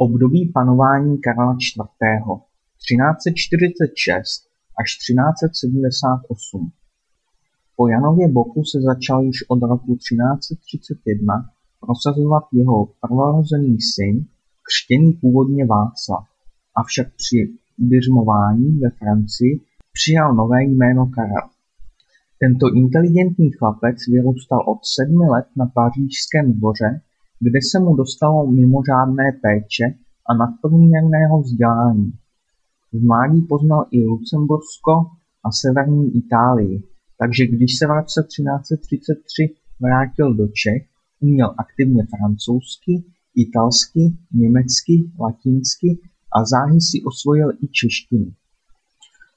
Období panování Karla IV. třináct čtyřicet šest až třináct sedmdesát osm Po Janově Boku se začal již od roku třináct třicet jedna prosazovat jeho prvorozený syn, křtěný původně Václav, avšak při běžmování ve Francii přijal nové jméno Karel. Tento inteligentní chlapec vyrůstal od sedmi let na pařížském dvoře, kde se mu dostalo mimořádné péče a nadprůměrného vzdělání. V mládí poznal i Lucembursko a severní Itálii, takže když se v roce 1333 vrátil do Čech, uměl aktivně francouzsky, italsky, německy, latinsky a záhy si osvojil i češtinu.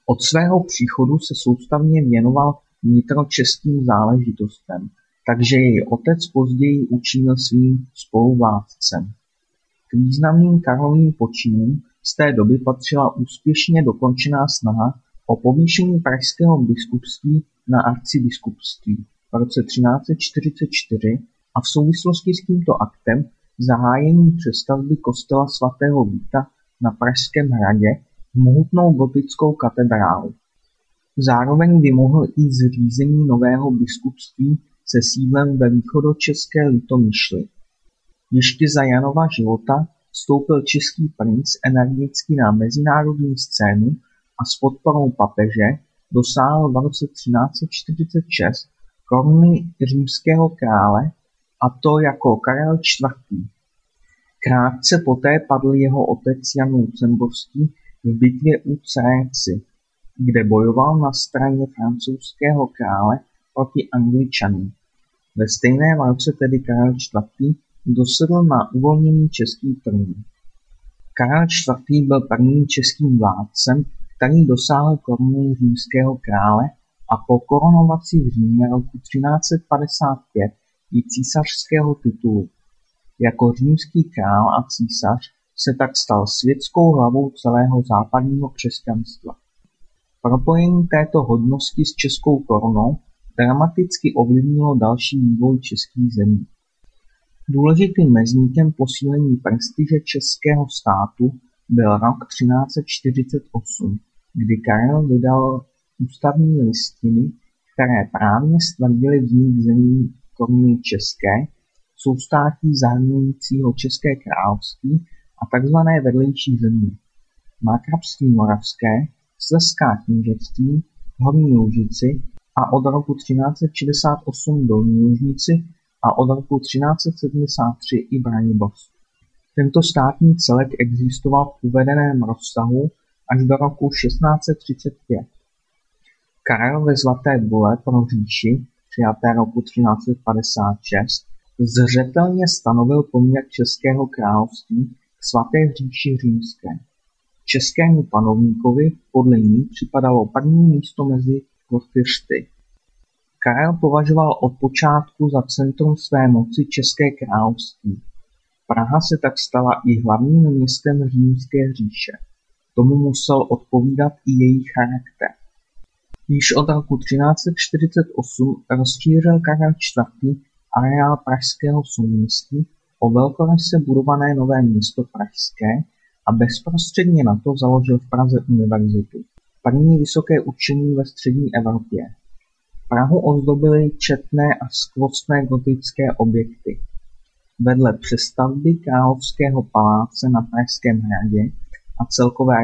Od svého příchodu se soustavně věnoval vnitročeským záležitostem, takže jej otec později učinil svým spoluvládcem. K významným Karlovým počinům z té doby patřila úspěšně dokončená snaha o povýšení pražského biskupství na arcibiskupství v roce 1344 a v souvislosti s tímto aktem zahájení přestavby kostela svatého Víta na Pražském hradě v mohutnou gotickou katedrálu. Zároveň vymohl i zřízení nového biskupství se sídlem ve východočeské Litomyšli. Ještě za Janova života vstoupil český princ energicky na mezinárodní scénu a s podporou papeže dosáhl v roce 1346 koruny římského krále a to jako Karel IV. Krátce poté padl jeho otec Jan Lucemburský v bitvě u Créci, kde bojoval na straně francouzského krále proti Angličanům. Ve stejném roce tedy Karel IV. dosedl na uvolněný český trůn. Karel IV. byl prvním českým vládcem, který dosáhl koruny římského krále a po korunovaci v Římě roku 1355 i císařského titulu. Jako římský král a císař se tak stal světskou hlavou celého západního křesťanstva. Propojení této hodnosti s českou korunou dramaticky ovlivnilo další vývoj českých zemí. Důležitým mezníkem posílení prestiže českého státu byl rok 1348, kdy Karel vydal ústavní listiny, které právně stvrdily vznik zemí koruny české, soustátí zahrnujícího České království a tzv. vedlejší země. Markrabství moravské, Slezská knížectví, Horní Lužici a od roku 1368 Dolní Lužnici a od roku 1373 i Braniborsk. Tento státní celek existoval v uvedeném rozsahu až do roku 1635. Karel ve Zlaté bule pro říši, přijaté roku 1356, zřetelně stanovil poměr Českého království k svaté říši římské. Českému panovníkovi podle ní připadalo první místo mezi kurfiřty. Karel považoval od počátku za centrum své moci České království. Praha se tak stala i hlavním městem římské říše. Tomu musel odpovídat i její charakter. Již od roku 1348 rozšířil Karel IV. areál pražského souměstí o velkoryse budované nové město Pražské a bezprostředně na to založil v Praze univerzitu, první vysoké učení ve střední Evropě. Prahu ozdobily četné a skvostné gotické objekty. Vedle přestavby královského paláce na Pražském hradě a celkové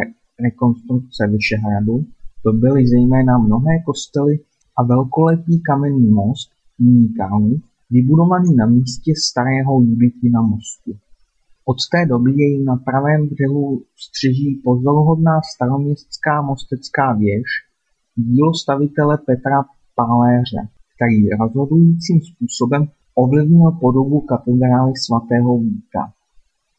rekonstrukce Vyšehradu to byly zejména mnohé kostely a velkolepý kamenný most nyní Karlův, vybudovaný na místě starého Juditina mostu. Od té doby jej na pravém břehu střeží pozoruhodná staroměstská mostecká věž, dílo stavitele Petra Paléře, který rozhodujícím způsobem ovlivnil podobu katedrály svatého Víta.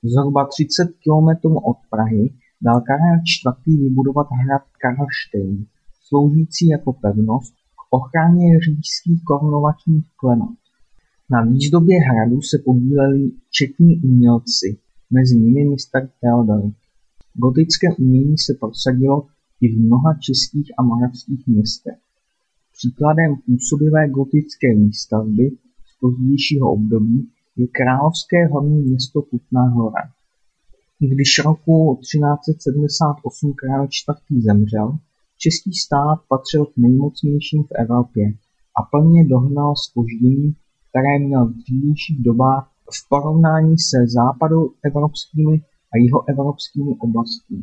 Zhruba 30 kilometrů od Prahy dal Karel IV. vybudovat hrad Karlštejn, sloužící jako pevnost k ochraně říšských korunovačních klenot. Na výzdobě hradu se podíleli četní umělci, mezi nimi mistr Theodorik. Gotické umění se prosadilo i v mnoha českých a moravských městech. Příkladem působivé gotické výstavby z pozdějšího období je královské horní město Kutná Hora. Když roku 1378 Karel IV. zemřel, český stát patřil k nejmocnějším v Evropě a plně dohnal zpoždění, které měl v dřívějších dobách v porovnání se západoevropskými a jihoevropskými oblastmi.